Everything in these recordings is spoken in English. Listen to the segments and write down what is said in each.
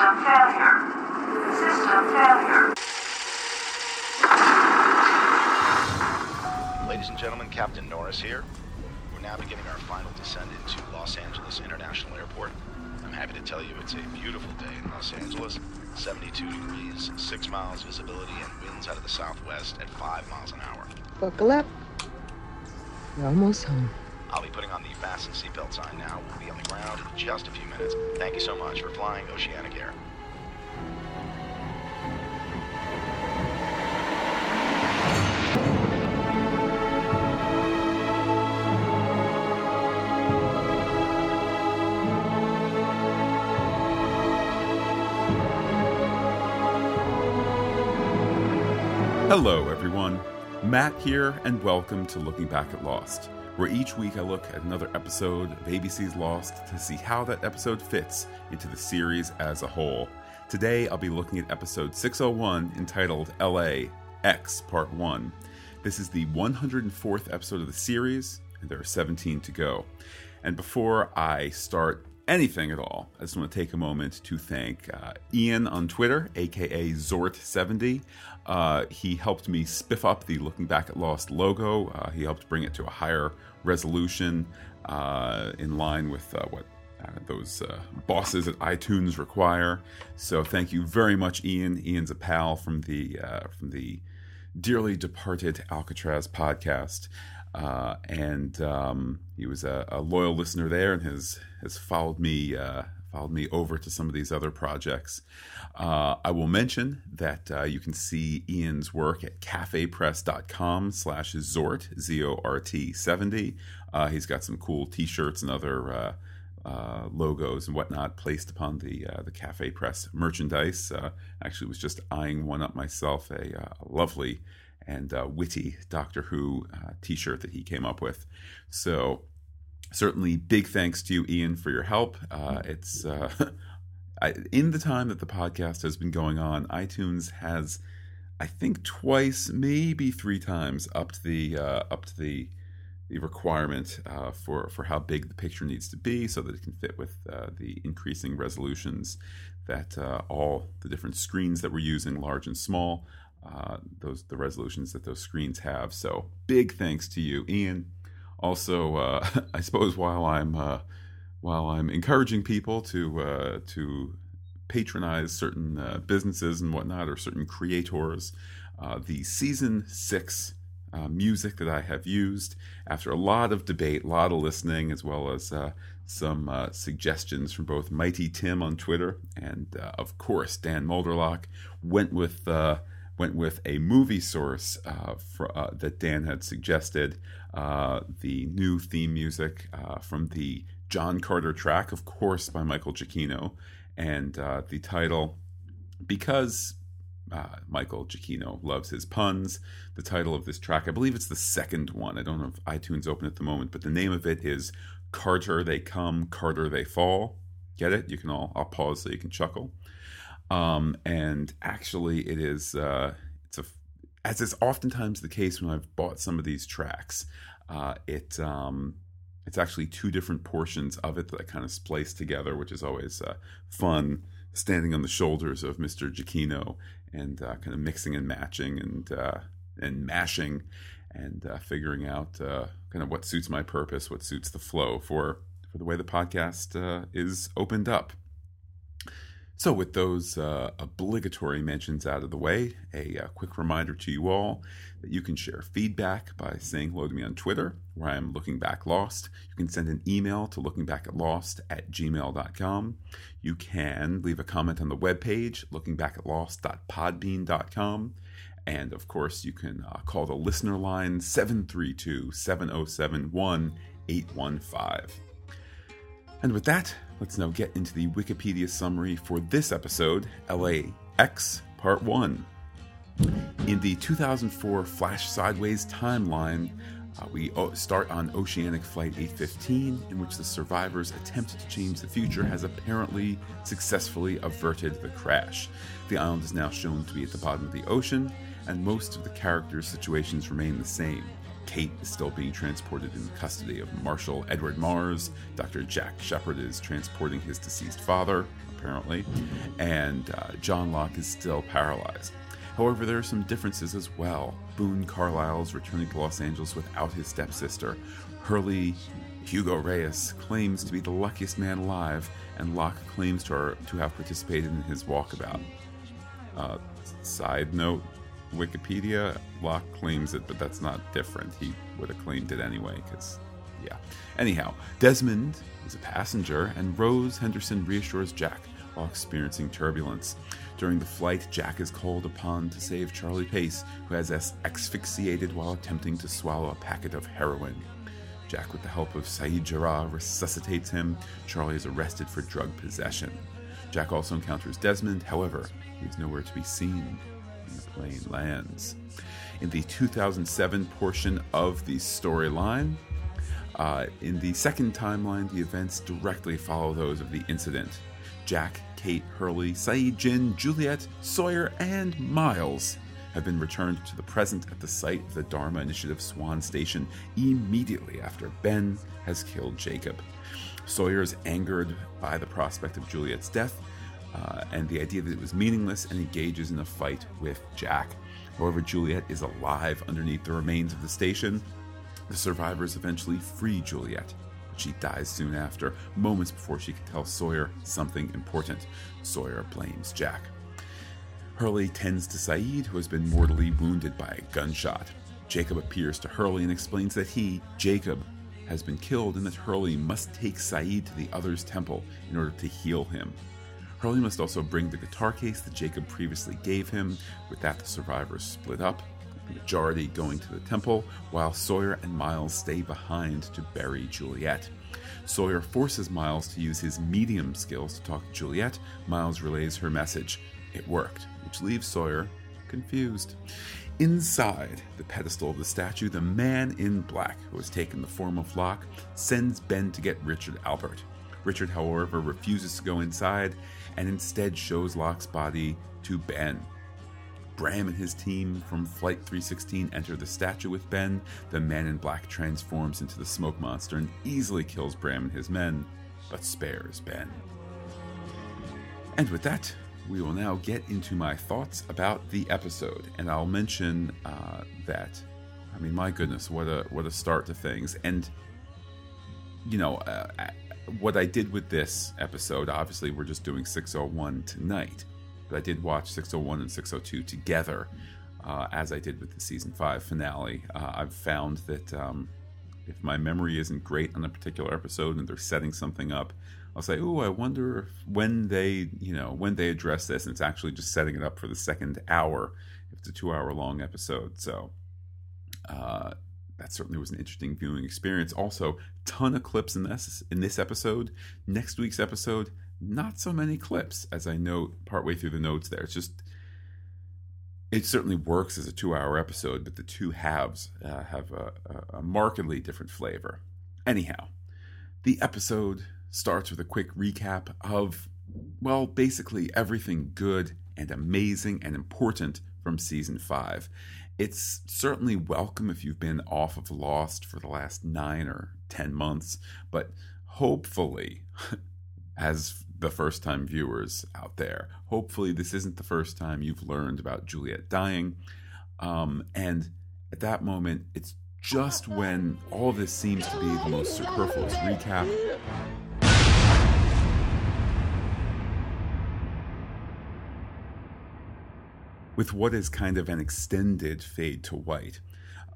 System failure. System failure. Ladies and gentlemen, Captain Norris here. We're now beginning our final descent into Los Angeles International Airport. I'm happy to tell you it's a beautiful day in Los Angeles. 72 degrees, 6 miles visibility, and winds out of the southwest at 5 miles an hour. Buckle up. You're almost home. I'll be putting on the fasten seatbelt sign now. We'll be on the ground in just a few minutes. Thank you so much for flying Oceanic Air. Hello, everyone. Matt here, and welcome to Looking Back at Lost, where each week I look at another episode of ABC's Lost to see how that episode fits into the series as a whole. Today I'll be looking at episode 601 entitled LA X Part 1. This is the 104th episode of the series, and there are 17 to go. And before I start anything at all, I just want to take a moment to thank uh, Ian on Twitter, aka Zort70. Uh, he helped me spiff up the Looking Back at Lost logo. Uh, he helped bring it to a higher resolution uh, in line with uh, what uh, those uh, bosses at iTunes require. So thank you very much, Ian. Ian's a pal from the from the dearly departed Alcatraz podcast. And um, he was a, a, loyal listener there, and has has followed me followed me over to some of these other projects. Uh, I will mention that uh, you can see Ian's work at cafepress.com slash Zort, Z-O-R-T 70. Uh, he's got some cool t-shirts and other uh, uh, logos and whatnot placed upon the uh, the Cafe Press merchandise. actually was just eyeing one up myself, a, lovely and witty Doctor Who t-shirt that he came up with. So certainly big thanks to you ian for your help. Uh, it's uh, I, in the time that the podcast has been going on itunes has i think twice maybe three times up to the uh, up to the the requirement uh, for for how big the picture needs to be so that it can fit with uh, the increasing resolutions that uh, all the different screens that we're using large and small those the resolutions that those screens have. So big thanks to you ian also, uh, I suppose while I'm uh, while I'm encouraging people to uh, to patronize certain uh, businesses and whatnot or certain creators, uh, the season six uh, music that I have used after a lot of debate, a lot of listening, as well as some suggestions from both Mighty Tim on Twitter and, of course, Dan Mulderlock. went with went with a movie source uh, for, uh, that Dan had suggested, uh, the new theme music uh, from the John Carter track, of course, by Michael Giacchino, and uh, the title, because uh, Michael Giacchino loves his puns. The title of this track, I believe it's the second one. I don't know if iTunes open at the moment, but the name of it is Carter They Come, Carter They Fall. Get it? You can all, I'll pause so you can chuckle. Um, and actually, it is uh, it's a as is oftentimes the case when I've bought some of these tracks. Uh, it um, it's actually two different portions of it that I kind of splice together, which is always uh, fun. Standing on the shoulders of Mr. Giacchino and uh, kind of mixing and matching and uh, and mashing and uh, figuring out uh, kind of what suits my purpose, what suits the flow for for the way the podcast is opened up. So, with those uh, obligatory mentions out of the way, a, a, uh, quick reminder to you all that you can share feedback by saying hello to me on Twitter, where I am Looking Back Lost. You can send an email to lookingbackatlost at gmail.com. You can leave a comment on the webpage, lookingbackatlost.podbean.com. And of course, you can uh, call the listener line 732 707 1815. And with that, let's now get into the Wikipedia summary for this episode LAX Part 1. In the 2004 Flash Sideways timeline, uh, we start on Oceanic Flight 815, in which the survivors' attempt to change the future has apparently successfully averted the crash. The island is now shown to be at the bottom of the ocean, and most of the characters' situations remain the same. Kate is still being transported in custody of Marshal Edward Mars. Dr. Jack Shephard is transporting his deceased father, apparently, and uh, John Locke is still paralyzed. However, there are some differences as well. Boone Carlyle is returning to Los Angeles without his stepsister. Hurley Hugo Reyes claims to be the luckiest man alive, and Locke claims to, to have participated in his walkabout. Uh, side note Wikipedia, Locke claims it, but that's not different. He would have claimed it anyway, because, yeah. Anyhow, Desmond is a passenger, and Rose Henderson reassures Jack while experiencing turbulence. During the flight, Jack is called upon to save Charlie Pace, who has asphyxiated while attempting to swallow a packet of heroin. Jack, with the help of Sayid Jarrah, resuscitates him. Charlie is arrested for drug possession. Jack also encounters Desmond, however, he is nowhere to be seen plane lands. In the 2007 portion of the storyline, uh, in the second timeline, the events directly follow those of the incident. Jack, Kate, Hurley, Sayid, Jin, Juliet, Sawyer, and Miles have been returned to the present at the site of the Dharma Initiative Swan Station immediately after Ben has killed Jacob. Sawyer is angered by the prospect of Juliet's death uh, and the idea that it was meaningless and engages in a fight with Jack. However, Juliet is alive underneath the remains of the station. The survivors eventually free Juliet. But she dies soon after, moments before she can tell Sawyer something important. Sawyer blames Jack. Hurley tends to Sayid, who has been mortally wounded by a gunshot. Jacob appears to Hurley and explains that he, Jacob, has been killed and that Hurley must take Sayid to the other's temple in order to heal him. Hurley must also bring the guitar case that Jacob previously gave him. With that, the survivors split up, the majority going to the temple, while Sawyer and Miles stay behind to bury Juliet. Sawyer forces Miles to use his medium skills to talk to Juliet. Miles relays her message. It worked which leaves Sawyer confused. Inside the pedestal of the statue, the man in black, who has taken the form of Locke, sends Ben to get Richard Alpert. Richard, however, refuses to go inside and instead shows Locke's body to Ben. Bram and his team from Flight 316 enter the statue with Ben. The man in black transforms into the smoke monster and easily kills Bram and his men, but spares Ben. And with that, we will now get into my thoughts about the episode, and I'll mention uh, that. I mean, my goodness, what a what a start to things, and you know, uh, what I did with this episode. Obviously, we're just doing 601 tonight, but I did watch 601 and 602 together, uh, as I did with the season five finale. Uh, I've found that um, if my memory isn't great on a particular episode and they're setting something up, I'll say, "Oh, I wonder when they, you know, when they address this." And it's actually just setting it up for the second hour. If it's a two-hour-long episode, so uh, that certainly was an interesting viewing experience. Also, ton of clips in this in this episode. Next week's episode, not so many clips, as I note partway through the notes. There, it's just it certainly works as a two-hour episode, but the two halves uh, have a, a markedly different flavor. Anyhow, the episode starts with a quick recap of, well, basically everything good and amazing and important from season five. It's certainly welcome if you've been off of Lost for the last nine or ten months, but hopefully, as the first time viewers out there, hopefully this isn't the first time you've learned about Juliet dying. Um, and at that moment, it's just when all this seems to be the most superfluous recap with what is kind of an extended fade to white.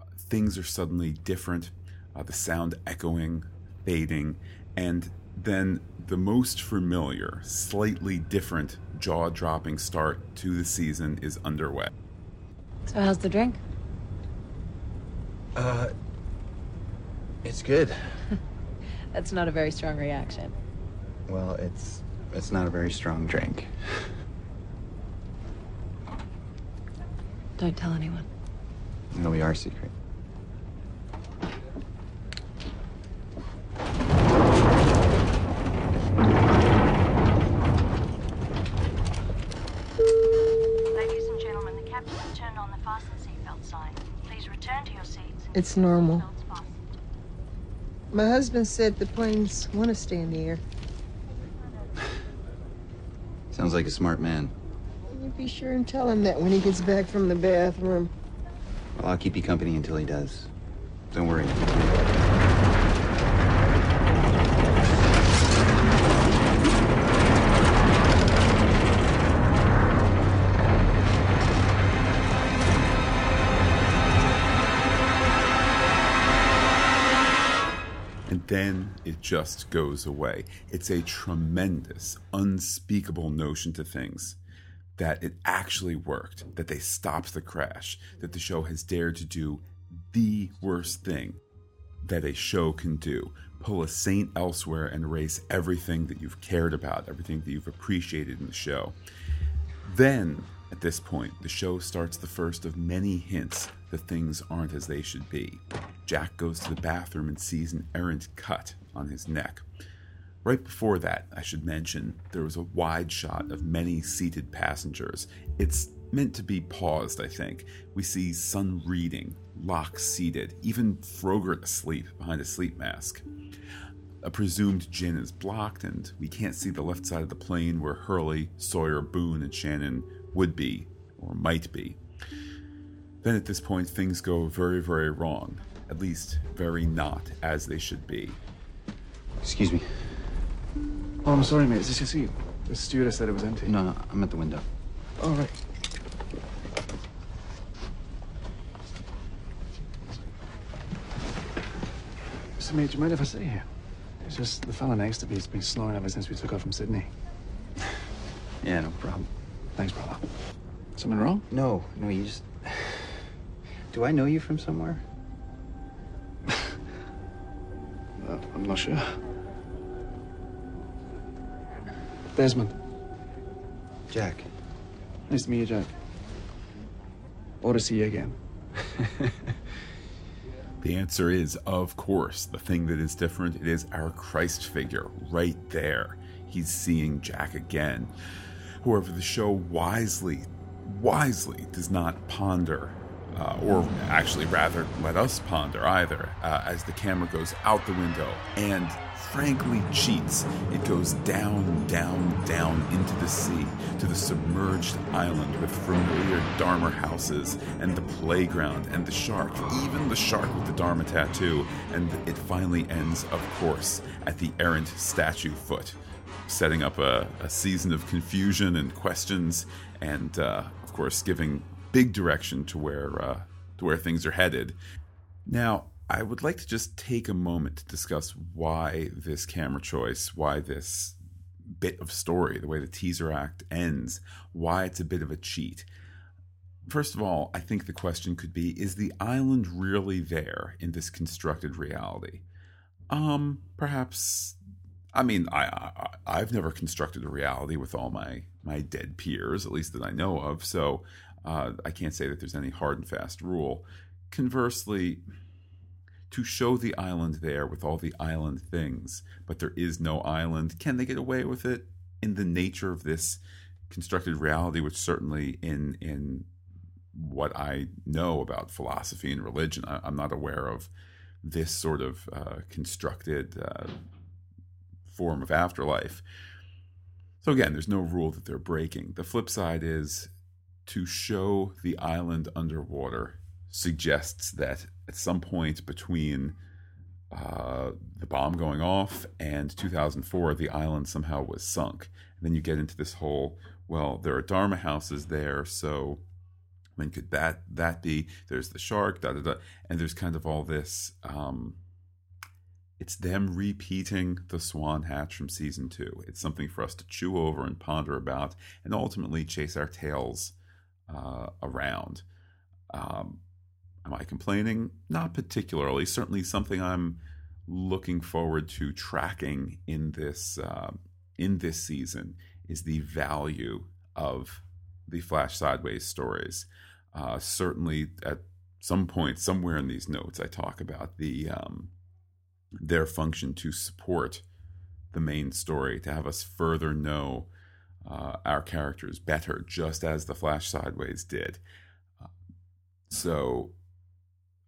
Uh, things are suddenly different, uh, the sound echoing, fading, and then the most familiar, slightly different, jaw dropping start to the season is underway. So, how's the drink? Uh, it's good. That's not a very strong reaction. Well, it's it's not a very strong drink. Don't tell anyone. It'll be our secret. Ladies and gentlemen, the captain has turned on the fasten seatbelt sign. Please return to your seats. It's normal. My husband said the planes want to stay in the air. Sounds like a smart man. You be sure and tell him that when he gets back from the bathroom. Well, I'll keep you company until he does. Don't worry. and then it just goes away. It's a tremendous, unspeakable notion to things that it actually worked, that they stopped the crash, that the show has dared to do the worst thing that a show can do pull a St. Elsewhere and erase everything that you've cared about, everything that you've appreciated in the show. Then, at this point, the show starts the first of many hints that things aren't as they should be. Jack goes to the bathroom and sees an errant cut on his neck. Right before that, I should mention, there was a wide shot of many seated passengers. It's meant to be paused, I think. We see Sun reading, Locke seated, even Frogurt asleep behind a sleep mask. A presumed Jin is blocked, and we can't see the left side of the plane where Hurley, Sawyer, Boone, and Shannon would be, or might be. Then at this point, things go very, very wrong. At least, very not as they should be. Excuse me. Oh, I'm sorry, mate. Is this your seat? The stewardess said it was empty. No, no, I'm at the window. All right. So, mate, do you mind if I sit here? It's just the fella next to me's been snoring ever since we took off from Sydney. Yeah, no problem. Thanks, brother. Something wrong? No, no, you just. Do I know you from somewhere? Uh, I'm not sure. Desmond. Jack. Nice to meet you, Jack. Or to see you again. The answer is, of course, the thing that is different. It is our Christ figure right there. He's seeing Jack again. However, the show wisely, wisely does not ponder, uh, or actually, rather, let us ponder either, uh, as the camera goes out the window and frankly cheats. It goes down, down, down into the sea to the submerged island with familiar Dharma houses and the playground and the shark, even the shark with the Dharma tattoo. And it finally ends, of course, at the errant statue foot, setting up a, a season of confusion and questions, and uh, of course, giving big direction to where uh, to where things are headed. Now, I would like to just take a moment to discuss why this camera choice, why this bit of story, the way the teaser act ends, why it's a bit of a cheat. First of all, I think the question could be is the island really there in this constructed reality? Um, perhaps I mean, I, I I've never constructed a reality with all my my dead peers, at least that I know of. So uh, I can't say that there's any hard and fast rule. Conversely, to show the island there with all the island things, but there is no island. Can they get away with it in the nature of this constructed reality, which certainly in in what I know about philosophy and religion, I, am not aware of this sort of uh, constructed uh, form of afterlife. So again, there's no rule that they're breaking. The flip side is to show the island underwater suggests that at some point between uh, the bomb going off and 2004, the island somehow was sunk. And then you get into this whole well, there are Dharma houses there, so when could that that be? There's the shark, da da da, and there's kind of all this. Um, it's them repeating the Swan Hatch from season two. It's something for us to chew over and ponder about, and ultimately chase our tails uh, around. Um, Am I complaining? Not particularly. Certainly something I'm looking forward to tracking in this uh, in this season is the value of the Flash Sideways stories. Uh, certainly, at some point, somewhere in these notes, I talk about the um, their function to support the main story, to have us further know uh, our characters better, just as the Flash Sideways did. Uh, so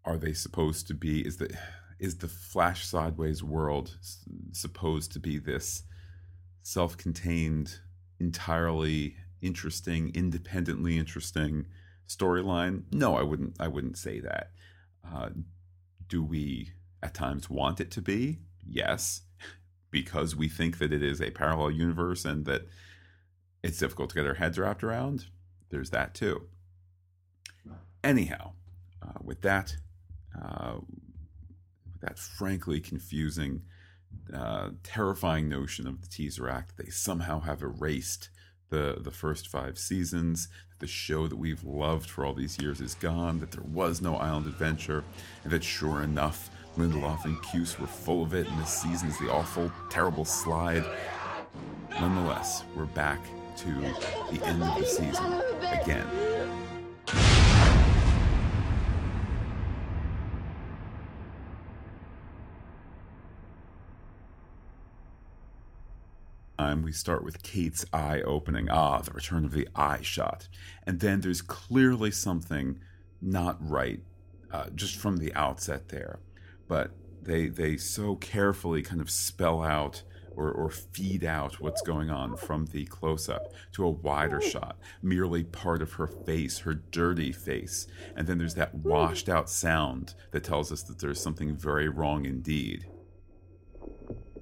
are they supposed to be? Is the is the Flash Sideways world supposed to be this self-contained entirely interesting, independently interesting storyline? No, I wouldn't. I wouldn't say that. Uh, do we at times want it to be? Yes, because we think that it is a parallel universe and that it's difficult to get our heads wrapped around. There's that too. Anyhow, uh, with that, uh, with that frankly confusing, uh, terrifying notion of the Teaser Act, they somehow have erased the the first five seasons. The show that we've loved for all these years is gone. That there was no Island Adventure, and that sure enough, Lindelof and Cuse were full of it, and this season is the awful, terrible slide. Nonetheless, we're back to the end of the season again. time, we start with Kate's eye opening. Ah, the return of the eye shot. And then there's clearly something not right uh, just from the outset there. But they, they so carefully kind of spell out or, or feed out what's going on from the close up to a wider shot, merely part of her face, her dirty face. And then there's that hmm. washed out sound that tells us that there's something very wrong indeed,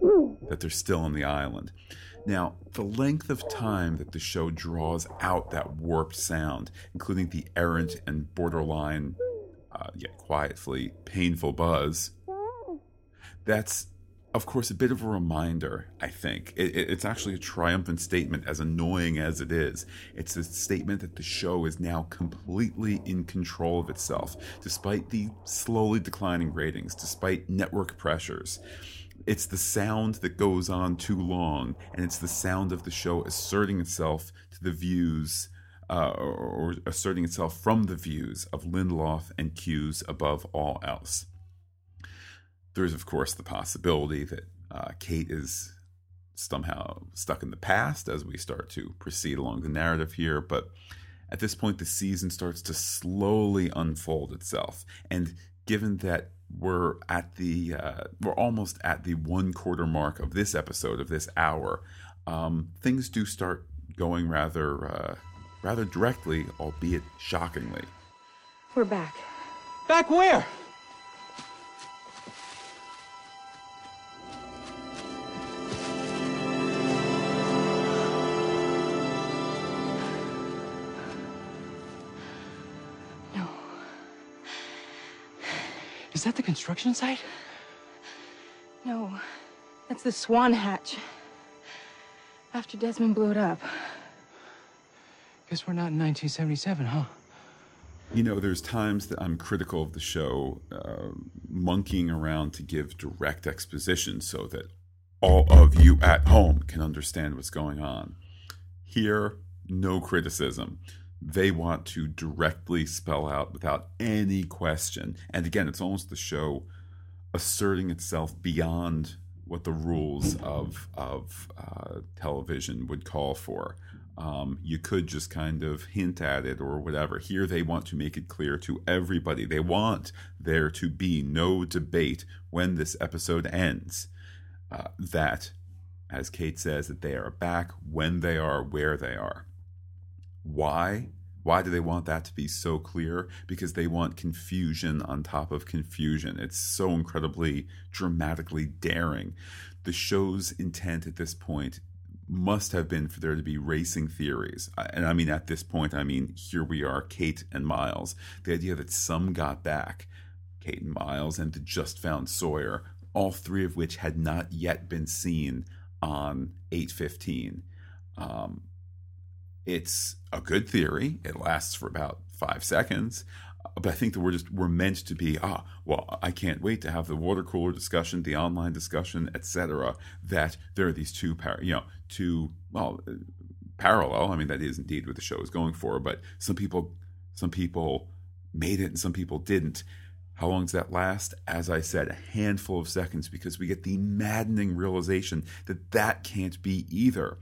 hmm. that they're still on the island. Now, the length of time that the show draws out that warped sound, including the errant and borderline, uh, yet quietly painful buzz, hmm. that's, of course, a bit of a reminder, I think. It, it, it's actually a triumphant statement, as annoying as it is. It's a statement that the show is now completely in control of itself, despite the slowly declining ratings, despite network pressures it's the sound that goes on too long, and it's the sound of the show asserting itself to the views, uh, or, or, asserting itself from the views of Lindelof and Cuse above all else. There's, of course, the possibility that uh, Kate is somehow stuck in the past as we start to proceed along the narrative here, but at this point, the season starts to slowly unfold itself. And given that we're at the uh, we're almost at the one quarter mark of this episode of this hour. Um, things do start going rather uh, rather directly, albeit shockingly. We're back. Back where? Is that the construction site? No, that's the Swan Hatch. After Desmond blew it up. Guess we're not in 1977, huh? You know, there's times that I'm critical of the show uh, monkeying around to give direct exposition so that all of you at home can understand what's going on. Here, no criticism they want to directly spell out without any question. And again, it's almost the show asserting itself beyond what the rules of of uh, television would call for. Um, you could just kind of hint at it or whatever. Here, they want to make it clear to everybody. They want there to be no debate when this episode ends. Uh, that, as Kate says, that they are back when they are where they are. Why? Why do they want that to be so clear? Because they want confusion on top of confusion. It's so incredibly dramatically daring. The show's intent at this point must have been for there to be racing theories. And I mean, at this point, I mean, here we are, Kate and Miles. The idea that some got back, Kate and Miles, and the just found Sawyer, all three of which had not yet been seen on 815. Um, it's a good theory. It lasts for about five seconds. But I think that we're just we're meant to be ah well I can't wait to have the water cooler discussion, the online discussion, etc. That there are these two par- you know two well parallel. I mean that is indeed what the show is going for. But some people some people made it and some people didn't. How long does that last? As I said, a handful of seconds because we get the maddening realization that that can't be either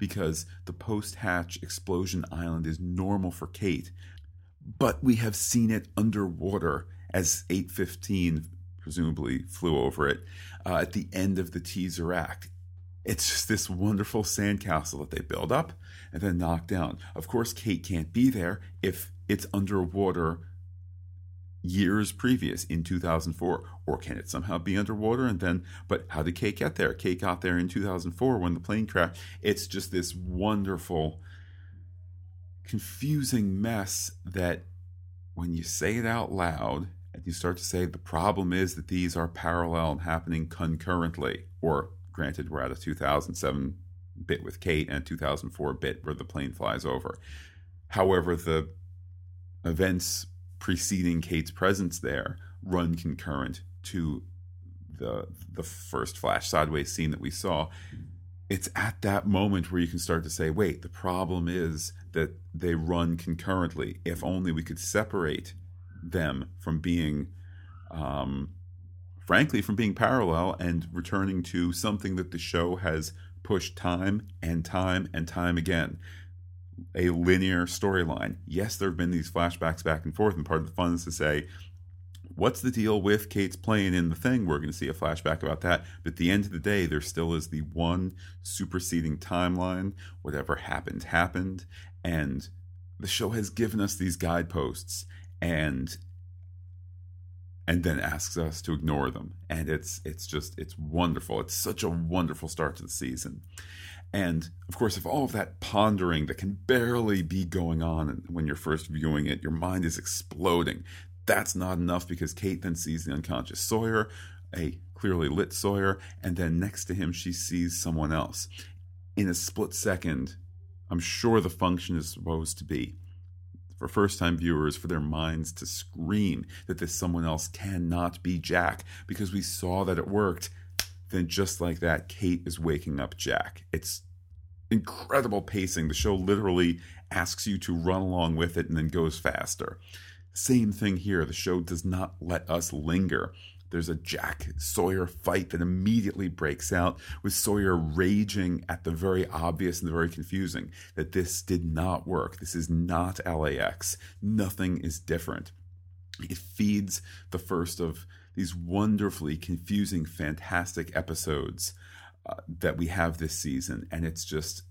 because the post hatch explosion island is normal for Kate, but we have seen it underwater as 815 presumably flew over it uh, at the end of the teaser act. it's just this wonderful sandcastle that they build up and then knock down. Of course, Kate can't be there if it's underwater years previous in 2004 or can it somehow be underwater and then but how did kate get there? Kate got there in 2004 when the plane crashed. It's just this wonderful confusing mess that when you say it out loud and you start to say the problem is that these are parallel and happening concurrently or granted we're at a 2007 bit with kate and 2004 bit where the plane flies over. However the events preceding Kate's presence there run concurrent to the the first flash sideways scene that we saw. It's at that moment where you can start to say, wait, the problem is that they run concurrently. If only we could separate them from being, um, frankly, from being parallel and returning to something that the show has pushed time and time and time again a linear storyline. Yes, there have been these flashbacks back and forth, and part of the fun is to say, what's the deal with Kate's playing in the thing? We're going to see a flashback about that. But at the end of the day, there still is the one superseding timeline. Whatever happened, happened. And the show has given us these guideposts and and then asks us to ignore them. And it's it's just it's wonderful. It's such a wonderful start to the season. And of course, if all of that pondering that can barely be going on when you're first viewing it, your mind is exploding. That's not enough because Kate then sees the unconscious Sawyer, a clearly lit Sawyer, and then next to him, she sees someone else. In a split second, I'm sure the function is supposed to be for first time viewers for their minds to scream that this someone else cannot be Jack because we saw that it worked then just like that, Kate is waking up Jack. It's incredible pacing. The show literally asks you to run along with it and then goes faster. Same thing here. The show does not let us linger. There's a Jack Sawyer fight that immediately breaks out, with Sawyer raging at the very obvious and the very confusing that this did not work. This is not LAX. Nothing is different. It feeds the first of these wonderfully confusing, fantastic episodes uh, that we have this season, and it's just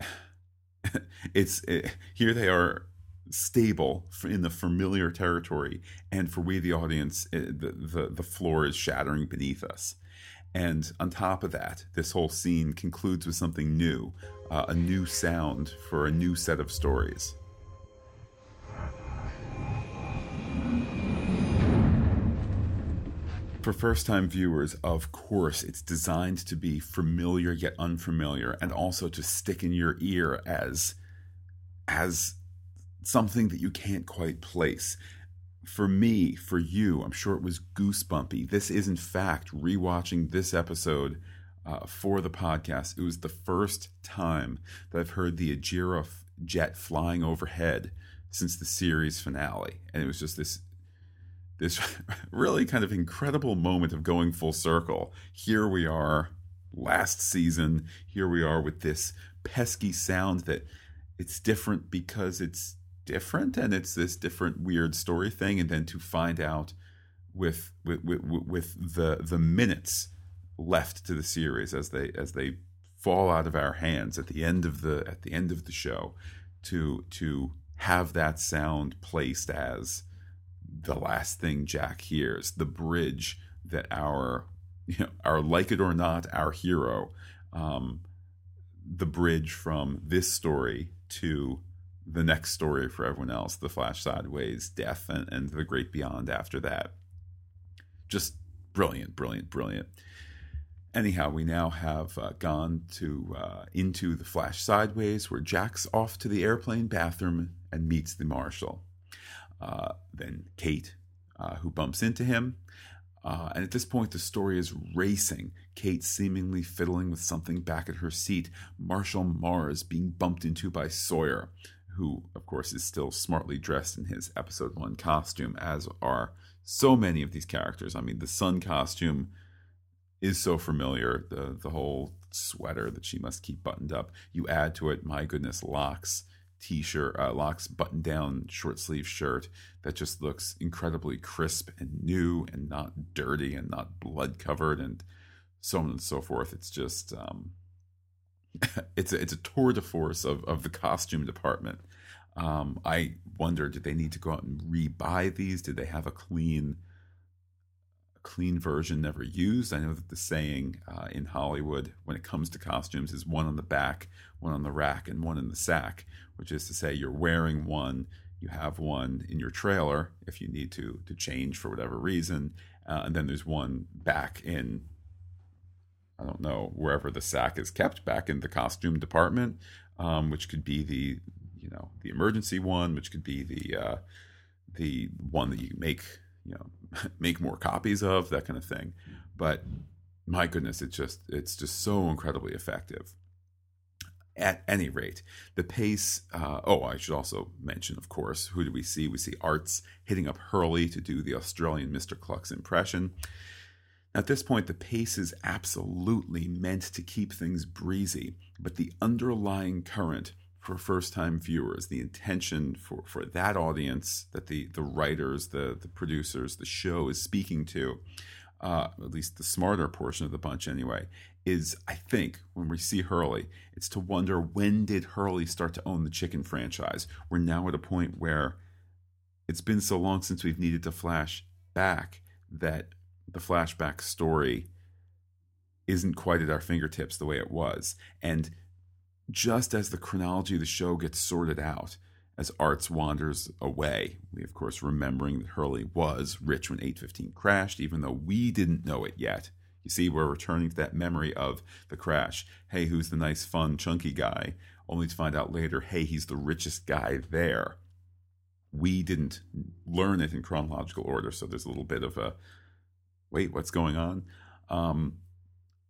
it's it, here they are stable in the familiar territory, and for we the audience, it, the, the the floor is shattering beneath us. And on top of that, this whole scene concludes with something new, uh, a new sound for a new set of stories. For first time viewers, of course, it's designed to be familiar yet unfamiliar and also to stick in your ear as as something that you can't quite place. For me, for you, I'm sure it was goosebumpy. This is, in fact, rewatching this episode uh, for the podcast. It was the first time that I've heard the Ajira jet flying overhead since the series finale. And it was just this this really kind of incredible moment of going full circle. Here we are last season. Here we are with this pesky sound that it's different because it's different and it's this different weird story thing and then to find out with with with, with the the minutes left to the series as they as they fall out of our hands at the end of the at the end of the show to to have that sound placed as the last thing Jack hears, the bridge that our, you know, our like it or not, our hero, um, the bridge from this story to the next story for everyone else, the Flash Sideways, Death, and, and the Great Beyond after that. Just brilliant, brilliant, brilliant. Anyhow, we now have uh, gone to uh, into the Flash Sideways, where Jack's off to the airplane bathroom and meets the marshal. Uh, then Kate, uh, who bumps into him. Uh, and at this point, the story is racing. Kate seemingly fiddling with something back at her seat. Marshal Mars being bumped into by Sawyer, who, of course, is still smartly dressed in his episode one costume, as are so many of these characters. I mean, the sun costume is so familiar. The the whole sweater that she must keep buttoned up. You add to it, my goodness, Locke's t-shirt, uh, button-down short-sleeve shirt that just looks incredibly crisp and new and not dirty and not blood-covered and so on and so forth. It's just um, it's a, it's a tour de force of of the costume department. Um, I wonder, did they need to go out and rebuy these? Did they have a clean clean version never used? I know that the saying uh, in Hollywood when it comes to costumes is one on the back, one on the rack, and one in the sack, which is to say you're wearing one, you have one in your trailer if you need to to change for whatever reason, uh, and then there's one back in I don't know wherever the sack is kept back in the costume department, um, which could be the you know the emergency one, which could be the uh, the one that you make you know make more copies of that kind of thing. But my goodness, it's just it's just so incredibly effective. At any rate, the pace. Uh, oh, I should also mention, of course, who do we see? We see Arzt hitting up Hurley to do the Australian Mr. Clucks impression. At this point, the pace is absolutely meant to keep things breezy, but the underlying current for first time viewers, the intention for, for that audience that the, the writers, the, the producers, the show is speaking to, uh, at least the smarter portion of the bunch anyway, is I think when we see Hurley, it's to wonder when did Hurley start to own the chicken franchise? We're now at a point where it's been so long since we've needed to flash back that the flashback story isn't quite at our fingertips the way it was. And just as the chronology of the show gets sorted out, as Arzt wanders away, we of course remembering that Hurley was rich when 815 crashed, even though we didn't know it yet. You see, we're returning to that memory of the crash. Hey, who's the nice, fun, chunky guy? Only to find out later, hey, he's the richest guy there. We didn't learn it in chronological order, so there's a little bit of a wait, what's going on? Um,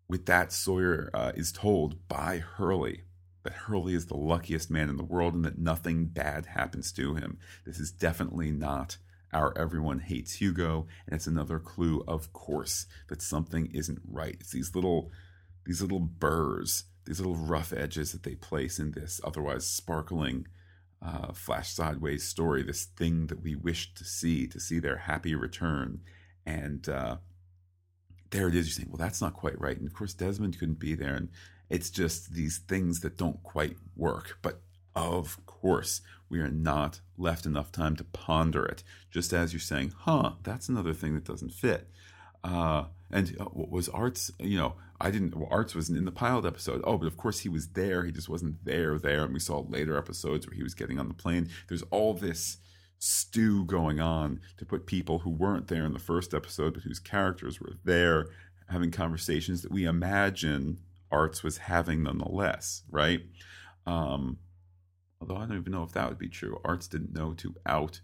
with that, Sawyer uh, is told by Hurley that Hurley is the luckiest man in the world and that nothing bad happens to him. This is definitely not our everyone hates Hugo, and it's another clue, of course, that something isn't right. It's these little these little burrs, these little rough edges that they place in this otherwise sparkling uh, flash sideways story, this thing that we wish to see, to see their happy return. And uh, there it is. You're saying, well, that's not quite right. And of course, Desmond couldn't be there. And it's just these things that don't quite work. But of course, we are not left enough time to ponder it. Just as you're saying, huh, that's another thing that doesn't fit. Uh, and uh, what was Arzt? You know, I didn't. Well, Arzt wasn't in the pilot episode. Oh, but of course he was there. He just wasn't there. There, and we saw later episodes where he was getting on the plane. There's all this stew going on to put people who weren't there in the first episode, but whose characters were there having conversations that we imagine Arzt was having nonetheless, right? Um, although I don't even know if that would be true. Arzt didn't know to out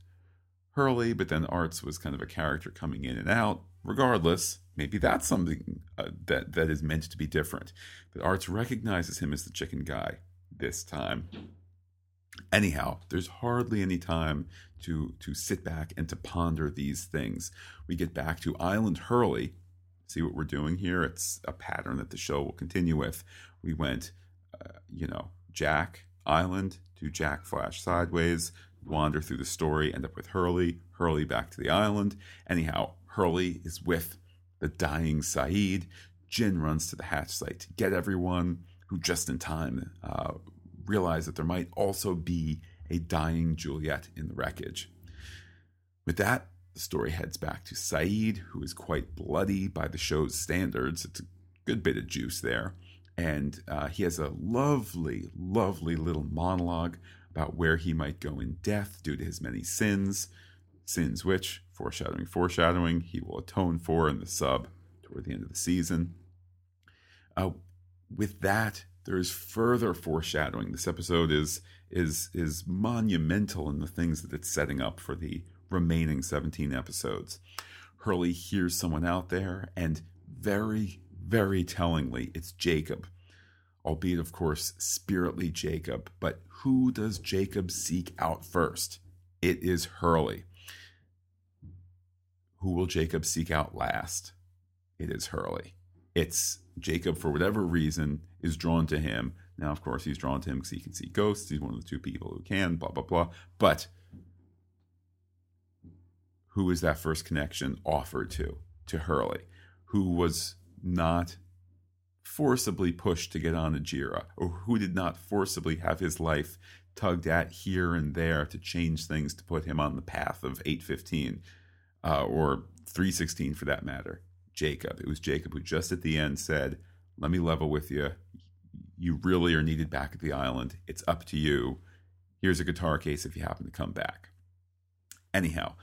Hurley, but then Arzt was kind of a character coming in and out. Regardless, maybe that's something uh, that that is meant to be different. That Arzt recognizes him as the chicken guy this time. Anyhow, there's hardly any time to to sit back and to ponder these things. We get back to Island Hurley. See what we're doing here? It's a pattern that the show will continue with. We went, uh, you know, Jack Island to Jack Flash sideways, wander through the story, end up with Hurley, Hurley back to the island. Anyhow, Hurley is with the dying Sayid. Jin runs to the hatch site to get everyone who just in time uh, realize that there might also be a dying Juliet in the wreckage. With that, the story heads back to Sayid, who is quite bloody by the show's standards. It's a good bit of juice there. And uh, he has a lovely, lovely little monologue about where he might go in death due to his many sins. Sins which, foreshadowing, foreshadowing, he will atone for in the sub toward the end of the season. Uh, with that, there is further foreshadowing. This episode is is is monumental in the things that it's setting up for the remaining 17 episodes. Hurley hears someone out there, and very, very tellingly, it's Jacob. Albeit, of course, spiritly Jacob. But who does Jacob seek out first? It is Hurley. Who will Jacob seek out last? It is Hurley. It's Jacob, for whatever reason, is drawn to him. Now, of course, he's drawn to him because he can see ghosts. He's one of the two people who can, blah, blah, blah. But who is that first connection offered to? To Hurley, who was not forcibly pushed to get on Ajira, or who did not forcibly have his life tugged at here and there to change things to put him on the path of 815 uh, or 316 for that matter. Jacob. It was Jacob who just at the end said, Let me level with you. You really are needed back at the island. It's up to you. Here's a guitar case if you happen to come back. Anyhow,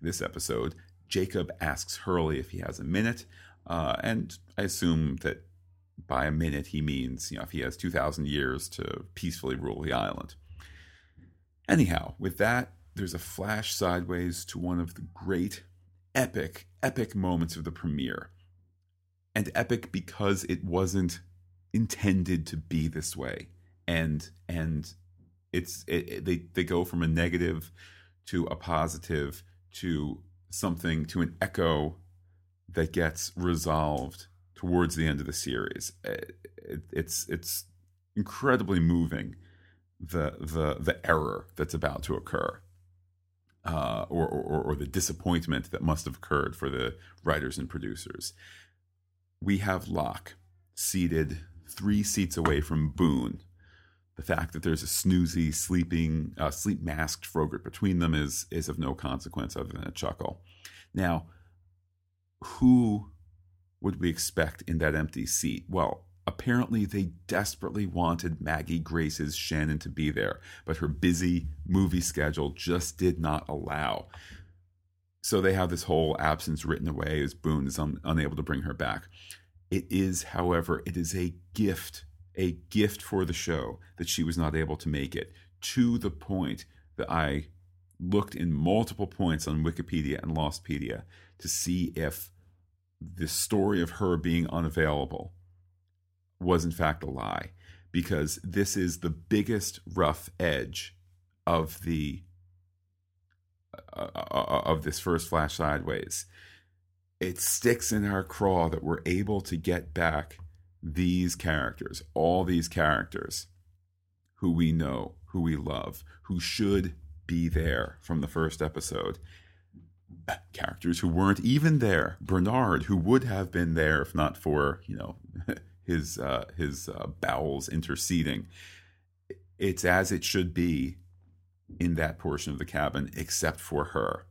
this episode. Jacob asks Hurley if he has a minute, uh, and I assume that by a minute he means you know if he has 2,000 years to peacefully rule the island. Anyhow, with that, there's a flash sideways to one of the great, epic, epic moments of the premiere. And epic because it wasn't intended to be this way. And and it's it, it, they they go from a negative to a positive to something to an echo that gets resolved towards the end of the series. It, it, it's it's incredibly moving the the the error that's about to occur, uh, or, or or the disappointment that must have occurred for the writers and producers. We have Locke seated three seats away from Boone. The fact that there's a snoozy, sleeping, uh, sleep masked Frogurt between them is is of no consequence other than a chuckle. Now, who would we expect in that empty seat? Well, apparently they desperately wanted Maggie Grace's Shannon to be there, but her busy movie schedule just did not allow. So they have this whole absence written away as Boone is un- unable to bring her back. It is, however, it is a gift, a gift for the show that she was not able to make it to the point that I looked in multiple points on Wikipedia and Lostpedia to see if the story of her being unavailable was in fact a lie because this is the biggest rough edge of the uh, uh, uh, of this first flash sideways. It sticks in our craw that we're able to get back these characters all these characters who we know who we love who should be there from the first episode characters who weren't even there. Bernard, who would have been there if not for you know his uh, his uh, bowels interceding. It's as it should be in that portion of the cabin, except for her.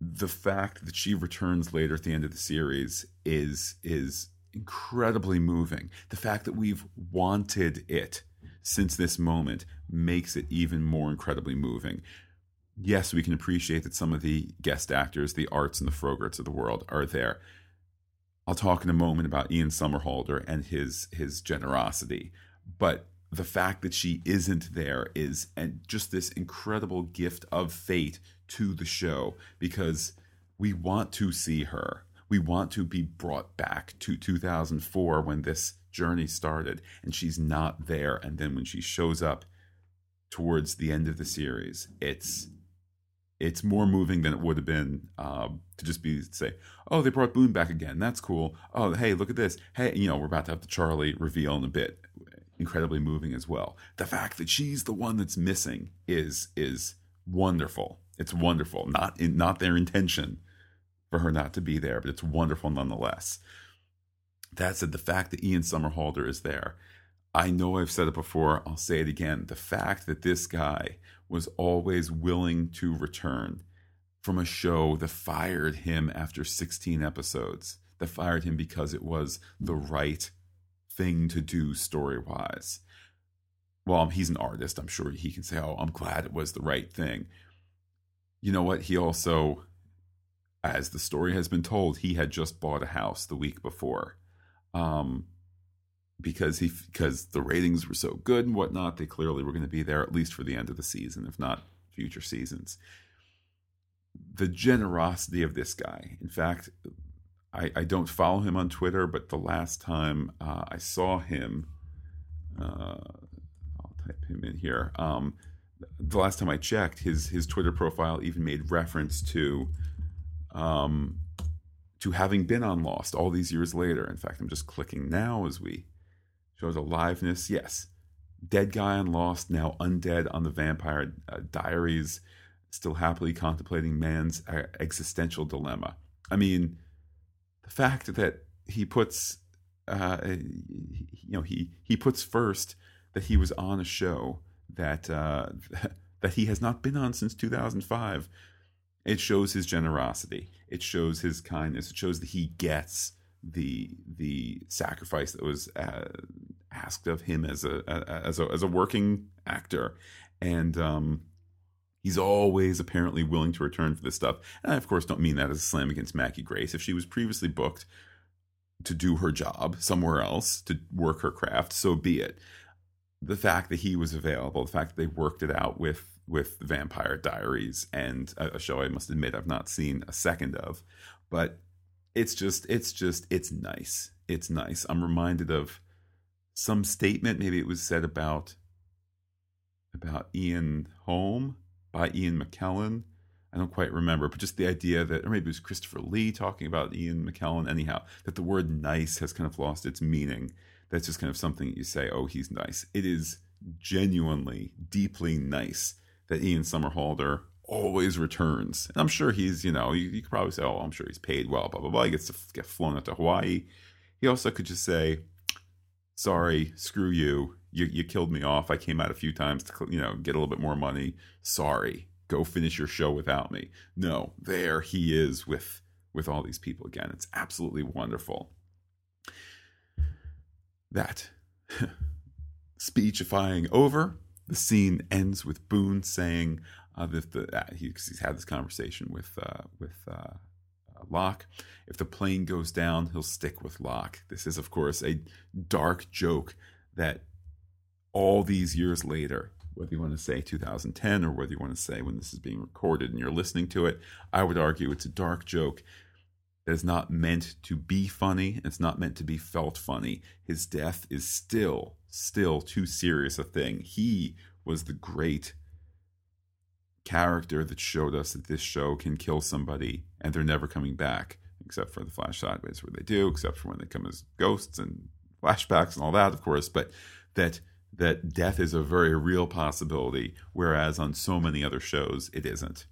The fact that she returns later at the end of the series is is incredibly moving. The fact that we've wanted it since this moment makes it even more incredibly moving yes, we can appreciate that some of the guest actors, the Arzts and the Frogurts of the world are there. I'll talk in a moment about Ian Somerhalder and his his generosity, but the fact that she isn't there is and just this incredible gift of fate to the show because we want to see her. We want to be brought back to 2004 when this journey started and she's not there and then when she shows up towards the end of the series, it's it's more moving than it would have been um, to just be say, oh, they brought Boone back again. That's cool. Oh, hey, look at this. Hey, you know, we're about to have the Charlie reveal in a bit. Incredibly moving as well. The fact that she's the one that's missing is is wonderful. It's wonderful. Not in, not their intention for her not to be there, but it's wonderful nonetheless. That said, the fact that Ian Somerhalder is there, I know I've said it before. I'll say it again. The fact that this guy was always willing to return from a show that fired him after 16 episodes, that fired him because it was the right thing to do story wise. Well, he's an artist. I'm sure he can say, Oh, I'm glad it was the right thing. You know what? He also, as the story has been told, he had just bought a house the week before. Um, because he because the ratings were so good and whatnot, they clearly were going to be there at least for the end of the season, if not future seasons. The generosity of this guy. In fact, I, I don't follow him on Twitter, but the last time uh, I saw him, uh, I'll type him in here. Um, the last time I checked, his his Twitter profile even made reference to um, to having been on Lost all these years later. In fact, I'm just clicking now as we shows aliveness. Yes, dead guy on Lost, now undead on the Vampire uh, Diaries, still happily contemplating man's uh, existential dilemma. I mean, the fact that he puts uh, you know, he he puts first that he was on a show that uh, that he has not been on since 2005. It shows his generosity. It shows his kindness. It shows that he gets the the sacrifice that was uh, asked of him as a, as a as a working actor, and um, he's always apparently willing to return for this stuff. And I, of course, don't mean that as a slam against Maggie Grace. If she was previously booked to do her job somewhere else to work her craft, so be it. The fact that he was available, the fact that they worked it out with with Vampire Diaries and a, a show I must admit I've not seen a second of, but it's just it's just it's nice. It's nice. I'm reminded of some statement maybe it was said about about Ian Holm by Ian McKellen I don't quite remember, but just the idea that, or maybe it was Christopher Lee talking about Ian McKellen, anyhow, that the word nice has kind of lost its meaning. That's just kind of something that you say, oh, he's nice. It is genuinely, deeply nice that Ian Somerhalder always returns. And I'm sure he's, you know, you, you could probably say, oh, I'm sure he's paid well, blah, blah, blah. He gets to get flown out to Hawaii. He also could just say, sorry, screw you. You, you killed me off. I came out a few times to, you know, get a little bit more money. Sorry go finish your show without me. No, there he is with with all these people again. It's absolutely wonderful. That speechifying over, the scene ends with Boone saying uh, that the uh, he, he's had this conversation with uh, with uh, uh, Locke. If the plane goes down, he'll stick with Locke. This is, of course, a dark joke that all these years later whether you want to say 2010 or whether you want to say when this is being recorded and you're listening to it, I would argue it's a dark joke that is not meant to be funny. It's not meant to be felt funny. His death is still, still too serious a thing. He was the great character that showed us that this show can kill somebody and they're never coming back, except for the Flash Sideways where they do, except for when they come as ghosts and flashbacks and all that, of course. But that that death is a very real possibility, whereas on so many other shows it isn't.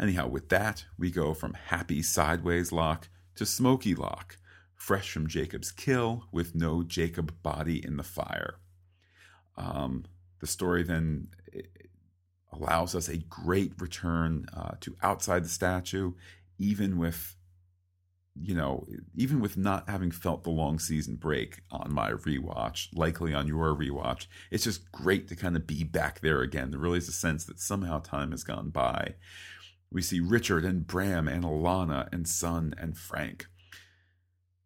Anyhow, with that, we go from happy sideways Locke to smoky Locke, fresh from Jacob's kill with no Jacob body in the fire. Um, the story then allows us a great return uh, to outside the statue, even with you know, even with not having felt the long season break on my rewatch, likely on your rewatch, it's just great to kind of be back there again. There really is a sense that somehow time has gone by. We see Richard and Bram and Ilana and Sun and Frank.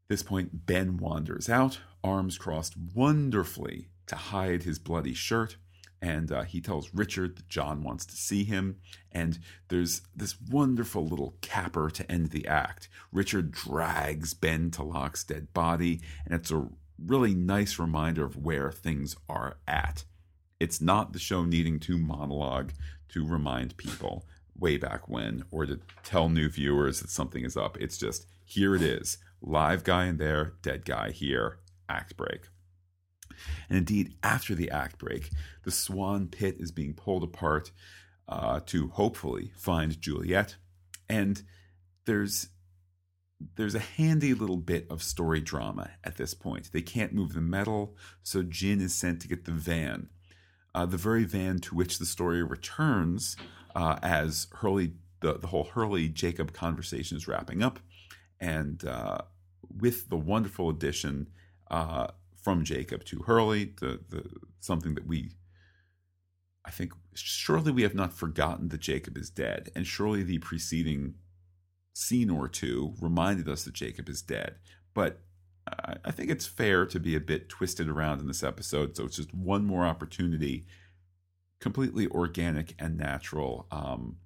This point, Ben wanders out, arms crossed wonderfully to hide his bloody shirt and uh, he tells Richard that John wants to see him. And there's this wonderful little capper to end the act. Richard drags Ben to Locke's dead body, and it's a really nice reminder of where things are at. It's not the show needing to monologue to remind people way back when or to tell new viewers that something is up. It's just here it is live guy in there, dead guy here, act break. And indeed, after the act break, the Swan pit is being pulled apart uh, to hopefully find Juliet. And there's there's a handy little bit of story drama at this point. They can't move the metal, so Jin is sent to get the van. Uh, the very van to which the story returns uh, as Hurley, the, the whole Hurley Jacob conversation is wrapping up. And uh, with the wonderful addition uh, from Jacob to Hurley, the, the something that we I think surely we have not forgotten that Jacob is dead, and surely the preceding scene or two reminded us that Jacob is dead. But I think it's fair to be a bit twisted around in this episode, so it's just one more opportunity, completely organic and natural um,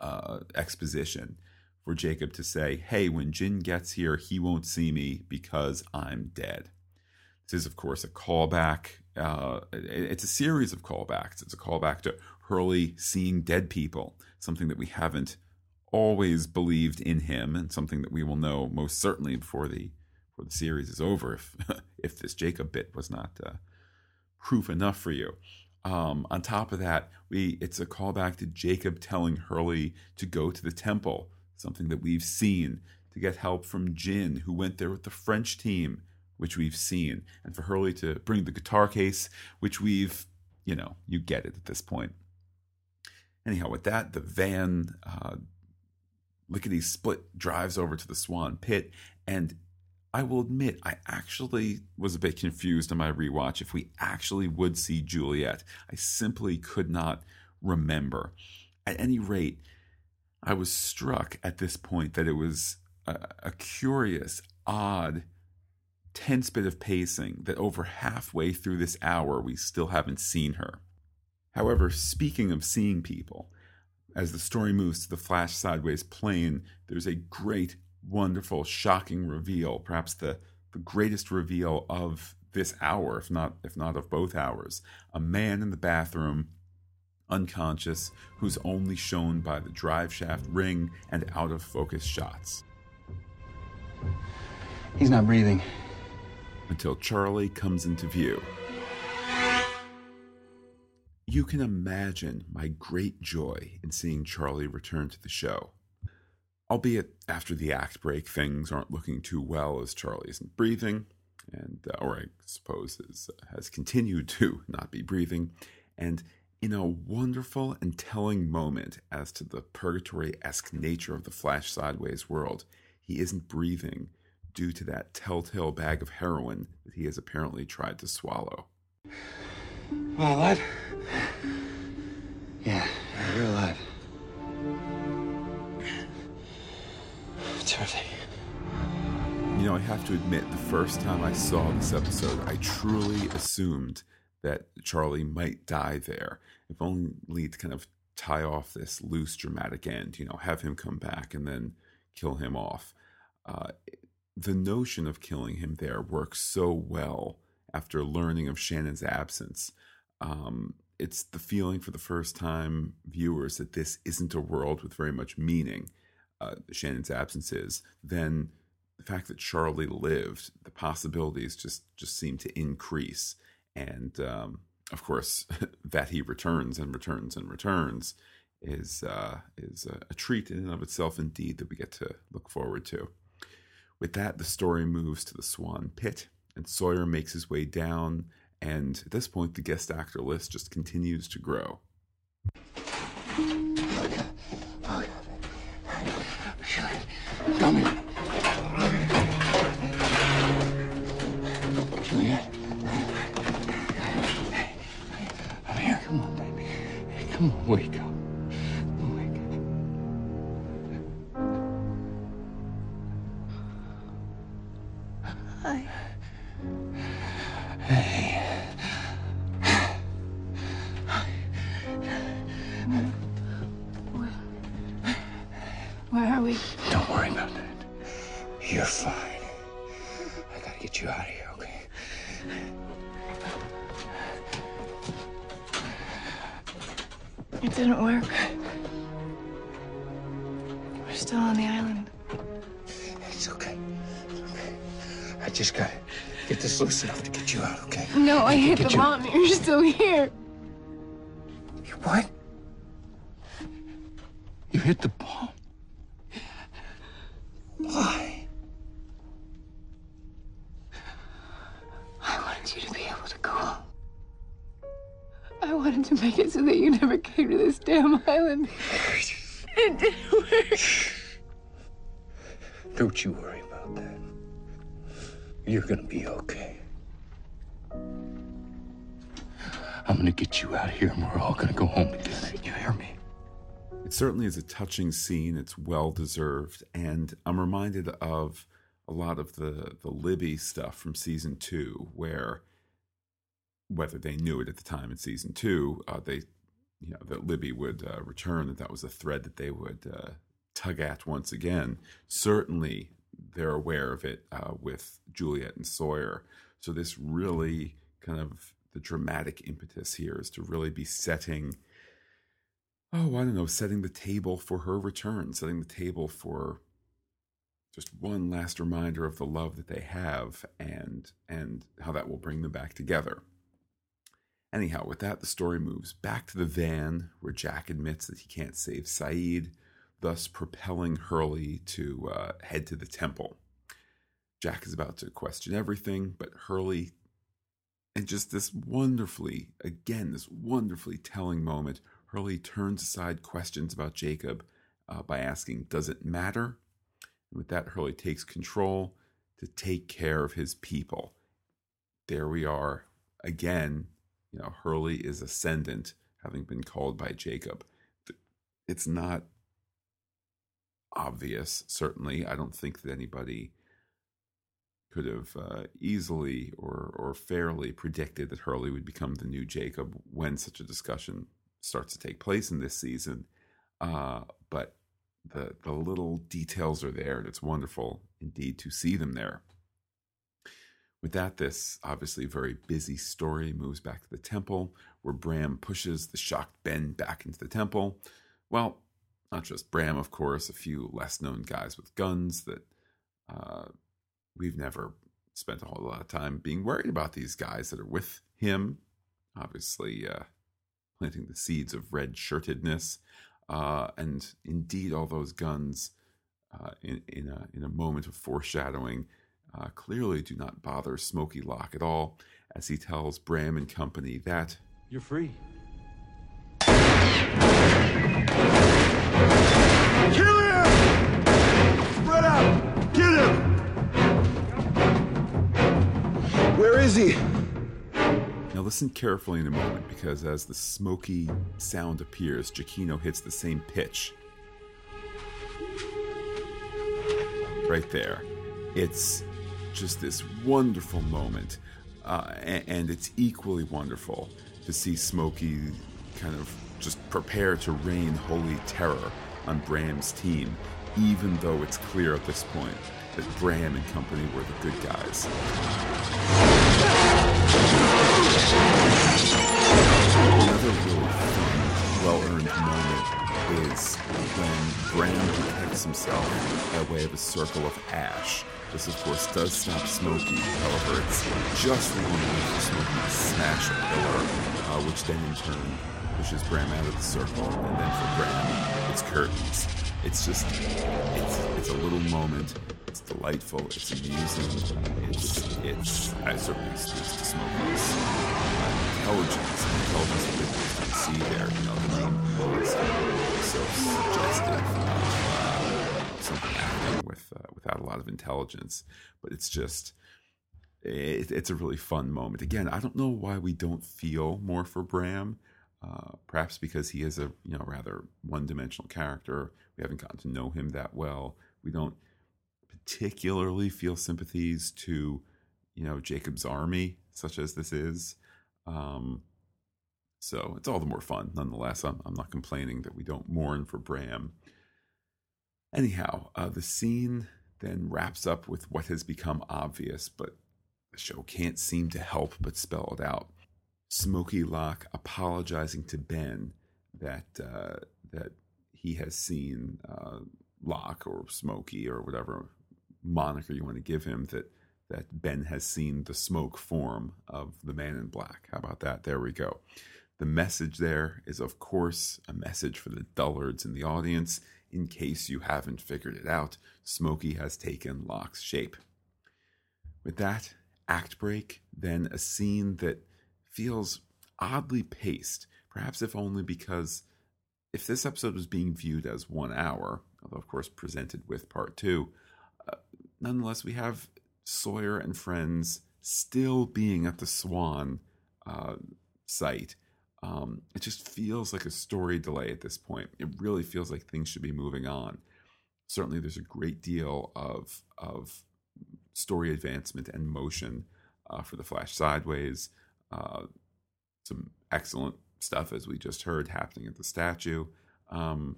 uh, exposition for Jacob to say, "Hey, when Jin gets here, he won't see me because I'm dead." This is, of course, a callback. Uh, it's a series of callbacks. It's a callback to Hurley seeing dead people, something that we haven't always believed in him, and something that we will know most certainly before the before the series is over. If if this Jacob bit was not uh, proof enough for you. Um, on top of that, we it's a callback to Jacob telling Hurley to go to the temple, something that we've seen to get help from Jin, who went there with the French team, which we've seen, and for Hurley to bring the guitar case, which we've, you know, you get it at this point. Anyhow, with that, the van uh, lickety split drives over to the Swan Pit, and I will admit, I actually was a bit confused on my rewatch if we actually would see Juliet. I simply could not remember. At any rate, I was struck at this point that it was a, a curious, odd, tense bit of pacing that over halfway through this hour we still haven't seen her. However, speaking of seeing people, as the story moves to the flash sideways plane, there's a great wonderful, shocking reveal, perhaps the, the greatest reveal of this hour, if not if not of both hours. A man in the bathroom, unconscious, who's only shown by the drive shaft ring and out of focus shots. He's not breathing. Until Charlie comes into view. You can imagine my great joy in seeing Charlie return to the show. Albeit after the act break, things aren't looking too well as Charlie isn't breathing, and uh, or I suppose is, uh, has continued to not be breathing, and in a wonderful and telling moment as to the purgatory esque nature of the Flash Sideways world, he isn't breathing due to that telltale bag of heroin that he has apparently tried to swallow. Well, alive? Yeah, you're alive. Terrific. You know, I have to admit, the first time I saw this episode, I truly assumed that Charlie might die there, if only to kind of tie off this loose dramatic end, you know, have him come back and then kill him off. Uh, the notion of killing him there works so well after learning of Shannon's absence. Um, it's the feeling for the first time viewers that this isn't a world with very much meaning uh, Shannon's absence is, then the fact that Charlie lived, the possibilities just just seem to increase, and um, of course that he returns and returns and returns is uh, is a, a treat in and of itself, indeed, that we get to look forward to. With that, the story moves to the Swan Pit, and Sawyer makes his way down. And at this point, the guest actor list just continues to grow. Come here. Wake up. Wake Hi. Hey. Where are we? Don't worry about that. You're fine. I gotta get you out of here, It didn't work. We're still on the island. It's okay. It's okay. I just gotta get this loose enough to get you out, okay? No, I hit the you- mountain. You're still here. You what? You hit the You're gonna be okay. I'm gonna get you out of here and we're all gonna go home together. You hear me? It certainly is a touching scene. It's well deserved, and I'm reminded of a lot of the the Libby stuff from season two, where whether they knew it at the time in season two, uh, they you know that Libby would uh, return, that that was a thread that they would uh, tug at once again. Certainly, they're aware of it uh, with Juliet and Sawyer. So this really kind of the dramatic impetus here is to really be setting oh, I don't know, setting the table for her return, setting the table for just one last reminder of the love that they have and and how that will bring them back together. Anyhow, with that, the story moves back to the van where Jack admits that he can't save Sayid. Thus propelling Hurley to uh, head to the temple. Jack is about to question everything, but Hurley, and just this wonderfully, again, this wonderfully telling moment, Hurley turns aside questions about Jacob uh, by asking, Does it matter? And with that, Hurley takes control to take care of his people. There we are. Again, you know, Hurley is ascendant, having been called by Jacob. It's not obvious, certainly. I don't think that anybody could have uh, easily or, or fairly predicted that Hurley would become the new Jacob when such a discussion starts to take place in this season. Uh, but the the little details are there, and it's wonderful indeed to see them there. With that, this obviously very busy story moves back to the temple, where Bram pushes the shocked Ben back into the temple. Well, not just Bram, of course, a few less known guys with guns that uh, we've never spent a whole lot of time being worried about these guys that are with him, obviously uh, planting the seeds of red shirtedness. Uh, and indeed, all those guns uh, in, in, a, in a moment of foreshadowing uh, clearly do not bother Smoky Locke at all, as he tells Bram and company that you're free. Now listen carefully in a moment because as the smoky sound appears, Giacchino hits the same pitch. Right there. It's just this wonderful moment. Uh, and, and it's equally wonderful to see Smokey kind of just prepare to rain holy terror on Bram's team, even though it's clear at this point that Bram and company were the good guys. Another really fun, well-earned moment is when Bram detects himself by way of a circle of ash. This, of course, does stop Smokey. However, it's just long enough for Smokey to smash a pillar, uh, which then in turn pushes Bram out of the circle, and then for Bram, it's curtains. It's just, it's, it's a little moment. It's delightful. It's amusing. It's, it's, I certainly speaks to Smokey's uh, intelligence, intelligence that can see there. You know, the name so suggestive. Uh, something with uh, without a lot of intelligence, but it's just. It, it's a really fun moment. Again, I don't know why we don't feel more for Bram. Uh, perhaps because he is a you know rather one-dimensional character. We haven't gotten to know him that well. We don't particularly feel sympathies to you know Jacob's army, such as this is. Um, so it's all the more fun, nonetheless. I'm, I'm not complaining that we don't mourn for Bram. Anyhow, uh, the scene then wraps up with what has become obvious, but the show can't seem to help but spell it out. Smoky Locke apologizing to Ben that uh, that he has seen uh, Locke or Smoky or whatever moniker you want to give him that that Ben has seen the smoke form of the man in black. How about that? There we go. The message there is, of course, a message for the dullards in the audience. In case you haven't figured it out, Smoky has taken Locke's shape. With that, act break, then a scene that feels oddly paced, perhaps if only because if this episode was being viewed as one hour, although of course presented with part two, uh, nonetheless, we have Sawyer and friends still being at the Swan uh, site. Um, it just feels like a story delay at this point. It really feels like things should be moving on. Certainly, there's a great deal of of story advancement and motion uh, for the Flash Sideways. Uh, some excellent stuff, as we just heard, happening at the statue. Um,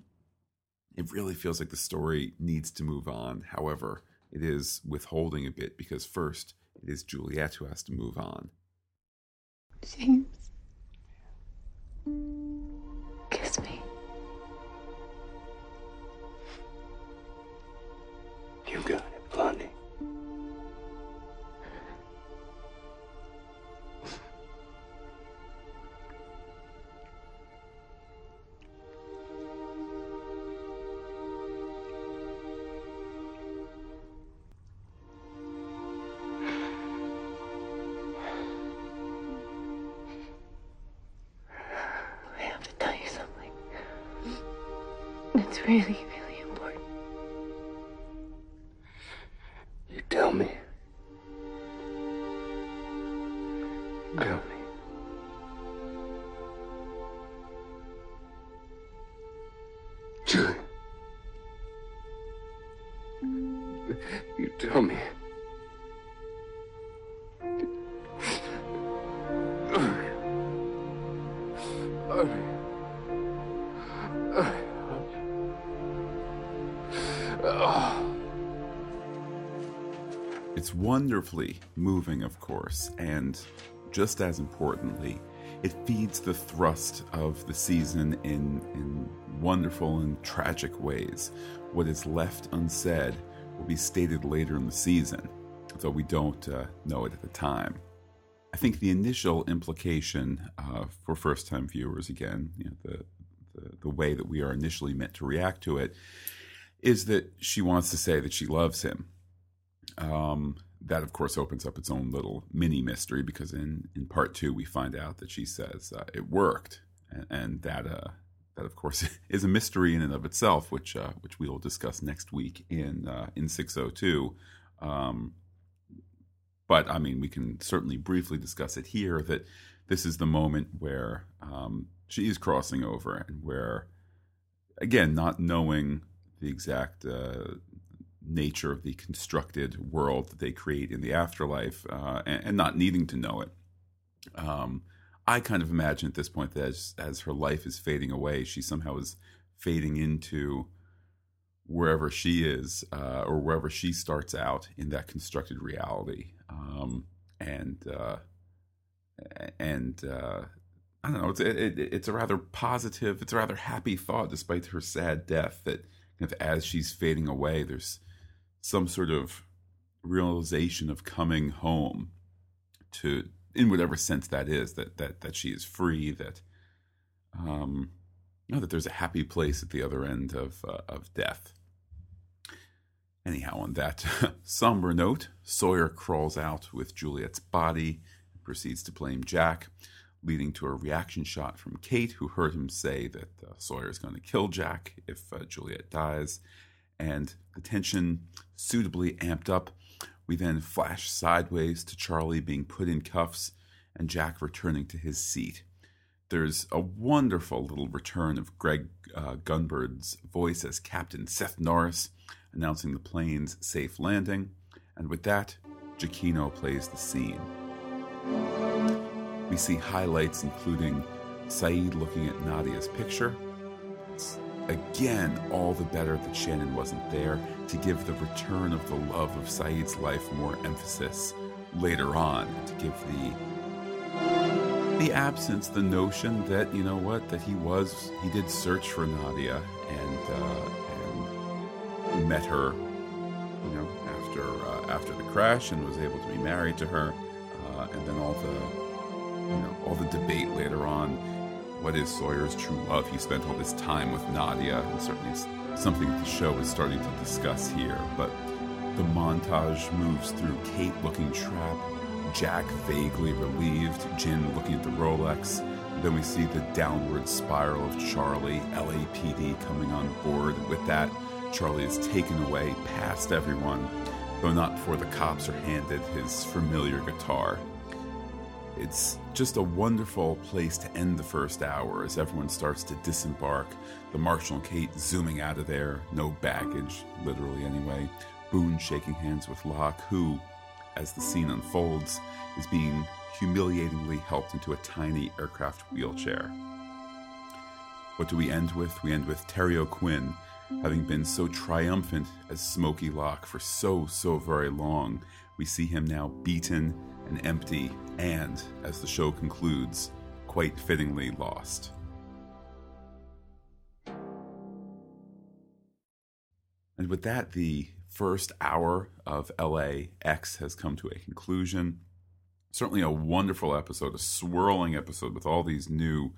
it really feels like the story needs to move on. However, it is withholding a bit because first it is Juliet who has to move on. James. Wonderfully moving, of course, and just as importantly, it feeds the thrust of the season in, in wonderful and tragic ways. What is left unsaid will be stated later in the season, though we don't uh, know it at the time. I think the initial implication uh, for first time viewers, again, you know, the, the, the way that we are initially meant to react to it, is that she wants to say that she loves him. Um, that, of course, opens up its own little mini mystery because in, in part two we find out that she says uh, it worked, and, and that uh, that of course is a mystery in and of itself, which uh, which we will discuss next week in uh, in six oh two. Um, but I mean, we can certainly briefly discuss it here. That this is the moment where um, she is crossing over, and where again, not knowing the exact uh, nature of the constructed world that they create in the afterlife, uh, and, and, not needing to know it. Um, I kind of imagine at this point that as, as her life is fading away, she somehow is fading into wherever she is uh, or wherever she starts out in that constructed reality. Um, and uh, and uh, I don't know. It's it, it, it's a rather positive, it's a rather happy thought, despite her sad death. That kind of as she's fading away, there's some sort of realization of coming home to in whatever sense that is that that that she is free that um you know, that there's a happy place at the other end of uh, of death. Anyhow on that somber note sawyer crawls out with juliet's body and proceeds to blame jack leading to a reaction shot from kate who heard him say that uh, sawyer is going to kill jack if uh, juliet dies and the tension suitably amped up. We then flash sideways to Charlie being put in cuffs and Jack returning to his seat. There's a wonderful little return of Greg uh, Grunberg's voice as Captain Seth Norris announcing the plane's safe landing, and with that, Giacchino plays the scene. We see highlights including Sayid looking at Nadia's picture. Again, all the better that Shannon wasn't there to give the return of the love of Sayid's life more emphasis later on, to give the the absence, the notion that you know what, that he was, he did search for Nadia and uh, and met her, you know, after uh, after the crash and was able to be married to her, uh, and then all the you know all the debate later on what is Sawyer's true love? He spent all this time with Nadia, and certainly something that the show is starting to discuss here. But the montage moves through Kate looking trapped, Jack vaguely relieved, Jin looking at the Rolex. Then we see the downward spiral of Charlie, LAPD coming on board. With that, Charlie is taken away past everyone, though not before the cops are handed his familiar guitar. It's just a wonderful place to end the first hour as everyone starts to disembark. The Marshal and Kate zooming out of there, no baggage, literally anyway. Boone shaking hands with Locke, who, as the scene unfolds, is being humiliatingly helped into a tiny aircraft wheelchair. What do we end with? We end with Terry O'Quinn, having been so triumphant as Smoky Locke for so, so very long. We see him now beaten and empty, and, as the show concludes, quite fittingly lost. And with that, the first hour of LAX has come to a conclusion. Certainly a wonderful episode, a swirling episode with all these new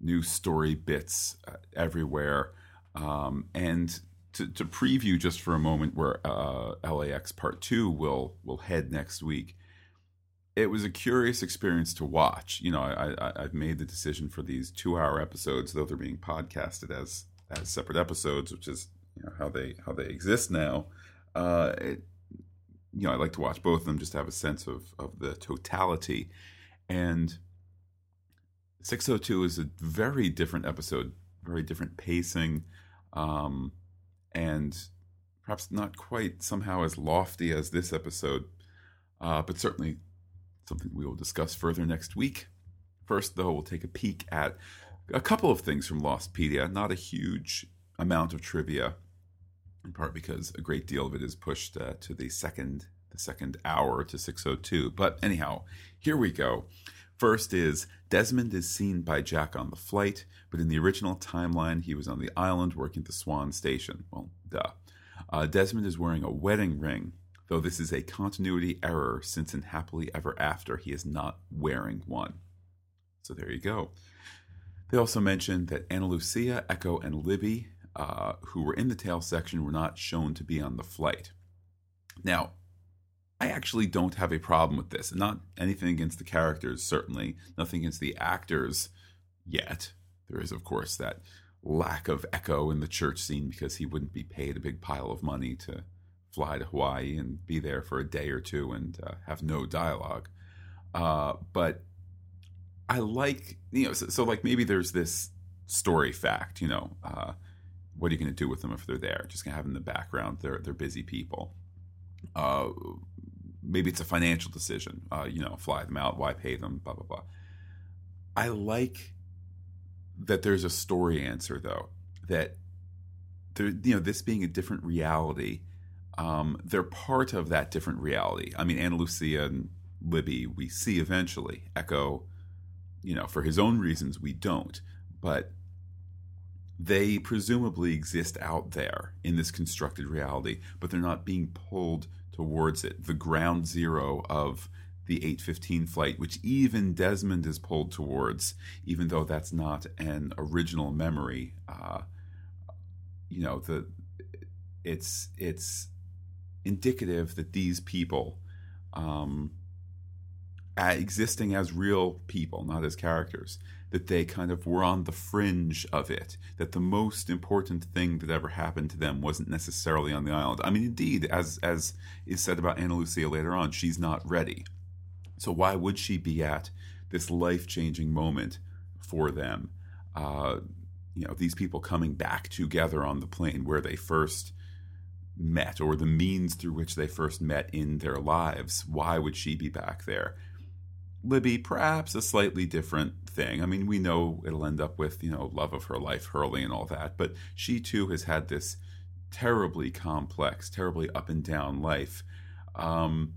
new story bits uh, everywhere. Um, and to, to preview just for a moment where uh, LAX Part Two will will head next week it was a curious experience to watch. You know, I, I have made the decision for these two hour episodes, though they're being podcasted as as separate episodes, which is you know, how they how they exist now. Uh, it, you know, I like to watch both of them just to have a sense of of the totality. And 602 is a very different episode, very different pacing, um, and perhaps not quite somehow as lofty as this episode, uh, but certainly something we will discuss further next week. First, though, we'll take a peek at a couple of things from Lostpedia, not a huge amount of trivia, in part because a great deal of it is pushed uh, to the second the second hour to 602. But anyhow, here we go. First is Desmond is seen by Jack on the flight, but in the original timeline, he was on the island working at the Swan Station. Well, duh. Uh, Desmond is wearing a wedding ring, though this is a continuity error since in Happily Ever After he is not wearing one. So there you go. They also mentioned that Ana Lucia, Eko, and Libby, uh, who were in the tail section, were not shown to be on the flight. Now, I actually don't have a problem with this. Not anything against the characters, certainly. Nothing against the actors yet. There is, of course, that lack of Eko in the church scene because he wouldn't be paid a big pile of money to fly to Hawaii and be there for a day or two and uh, have no dialogue. Uh, but I like, you know, so, so, like maybe there's this story fact, you know, uh, what are you going to do with them if they're there? Just going to have them in the background. They're they're busy people. Uh, maybe it's a financial decision. Uh, you know, fly them out. Why pay them? Blah blah blah. I like that there's a story answer though. That there, you know, this being a different reality, um, they're part of that different reality. I mean, Ana Lucia and Libby, we see eventually. Eko, you know, for his own reasons, we don't. But they presumably exist out there in this constructed reality, but they're not being pulled towards it. The ground zero of the 815 flight, which even Desmond is pulled towards, even though that's not an original memory. Uh, you know, the it's it's indicative that these people, um, existing as real people, not as characters, that they kind of were on the fringe of it, that the most important thing that ever happened to them wasn't necessarily on the island. I mean, indeed, as as is said about Ana Lucia later on, she's not ready. So why would she be at this life changing moment for them? Uh, you know, these people coming back together on the plane where they first met, or the means through which they first met in their lives. Why would she be back there? Libby, perhaps a slightly different thing. I mean, we know it'll end up with, you know, love of her life, Hurley, and all that, but she too has had this terribly complex, terribly up and down life. Um,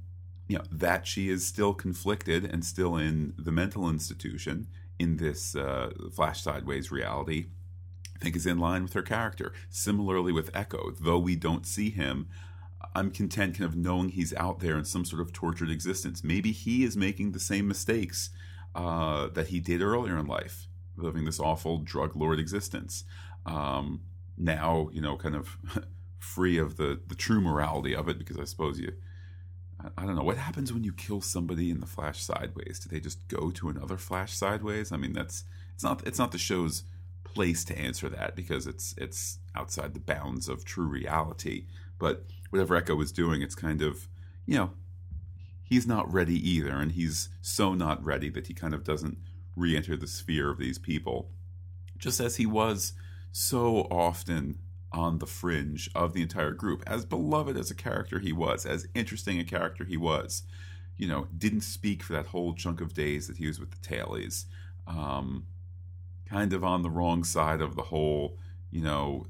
you know, that she is still conflicted and still in the mental institution in this uh, flash sideways reality, Think is in line with her character. Similarly with Eko, though we don't see him, I'm content kind of knowing he's out there in some sort of tortured existence. Maybe he is making the same mistakes uh, that he did earlier in life, living this awful drug lord existence. Um, now, you know, kind of free of the, the true morality of it, because I suppose you, I don't know, what happens when you kill somebody in the Flash sideways? Do they just go to another Flash sideways? I mean, that's it's not it's not the show's place to answer that because it's it's outside the bounds of true reality. But whatever Eko is doing, it's kind of, you know, he's not ready either. And he's so not ready that he kind of doesn't re enter the sphere of these people, just as he was so often on the fringe of the entire group. As beloved as a character he was, as interesting a character he was, you know, didn't speak for that whole chunk of days that he was with the Tailies. Um, kind of on the wrong side of the whole, you know,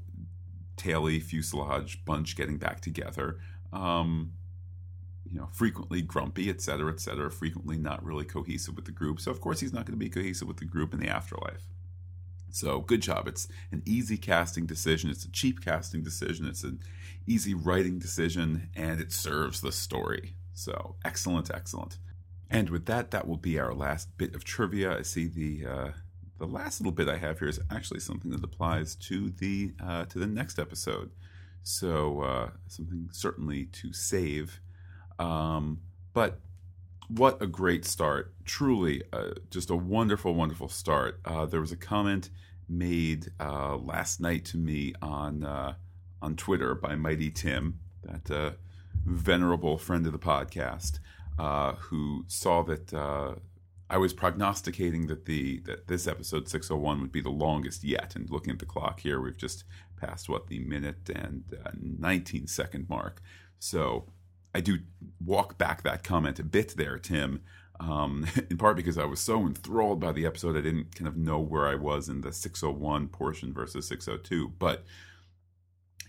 Tailie fuselage bunch getting back together. Um, you know, frequently grumpy, et cetera, et cetera, frequently not really cohesive with the group. So, of course, he's not going to be cohesive with the group in the afterlife. So, good job. It's an easy casting decision. It's a cheap casting decision. It's an easy writing decision, and it serves the story. So, excellent, excellent. And with that, that will be our last bit of trivia. I see the uh, the last little bit I have here is actually something that applies to the uh, to the next episode. So uh, something certainly to save. Um, but what a great start! Truly, uh, just a wonderful, wonderful start. Uh, there was a comment made uh, last night to me on uh, on Twitter by Mighty Tim, that venerable friend of the podcast, who saw that I was prognosticating that the that this episode 601 would be the longest yet. And looking at the clock here, we've just passed what the minute and uh, 19 second mark. So I do walk back that comment a bit there, Tim. Um, in part because I was so enthralled by the episode, I didn't kind of know where I was in the 601 portion versus 602. But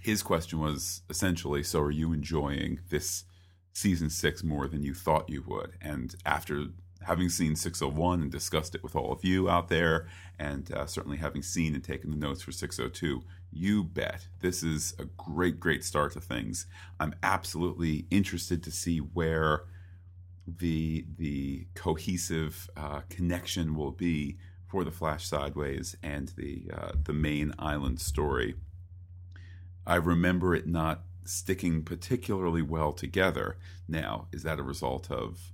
his question was essentially, "So are you enjoying this season six more than you thought you would?" And after having seen 601 and discussed it with all of you out there, and uh, certainly having seen and taken the notes for 602, you bet this is a great, great start to things. I'm absolutely interested to see where the the cohesive uh, connection will be for the Flash Sideways and the uh, the main island story. I remember it not sticking particularly well together. Now, is that a result of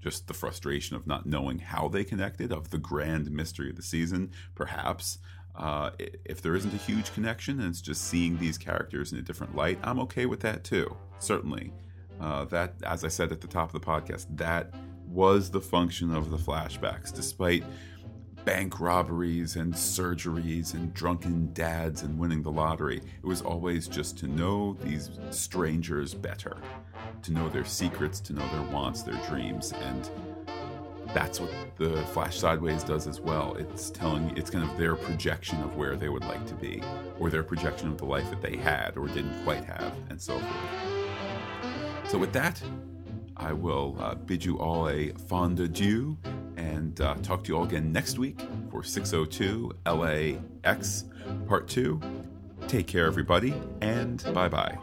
just the frustration of not knowing how they connected, of the grand mystery of the season? Perhaps. Uh, if there isn't a huge connection and it's just seeing these characters in a different light, I'm okay with that too. Certainly. Uh, that, as I said at the top of the podcast, that was the function of the flashbacks, despite bank robberies and surgeries and drunken dads and winning the lottery. It was always just to know these strangers better, to know their secrets, to know their wants, their dreams, and that's what the Flash Sideways does as well. It's telling, it's kind of their projection of where they would like to be, or their projection of the life that they had or didn't quite have, and so forth. So, with that, I will uh, bid you all a fond adieu and uh, talk to you all again next week for 602 LAX Part 2. Take care, everybody, and bye bye.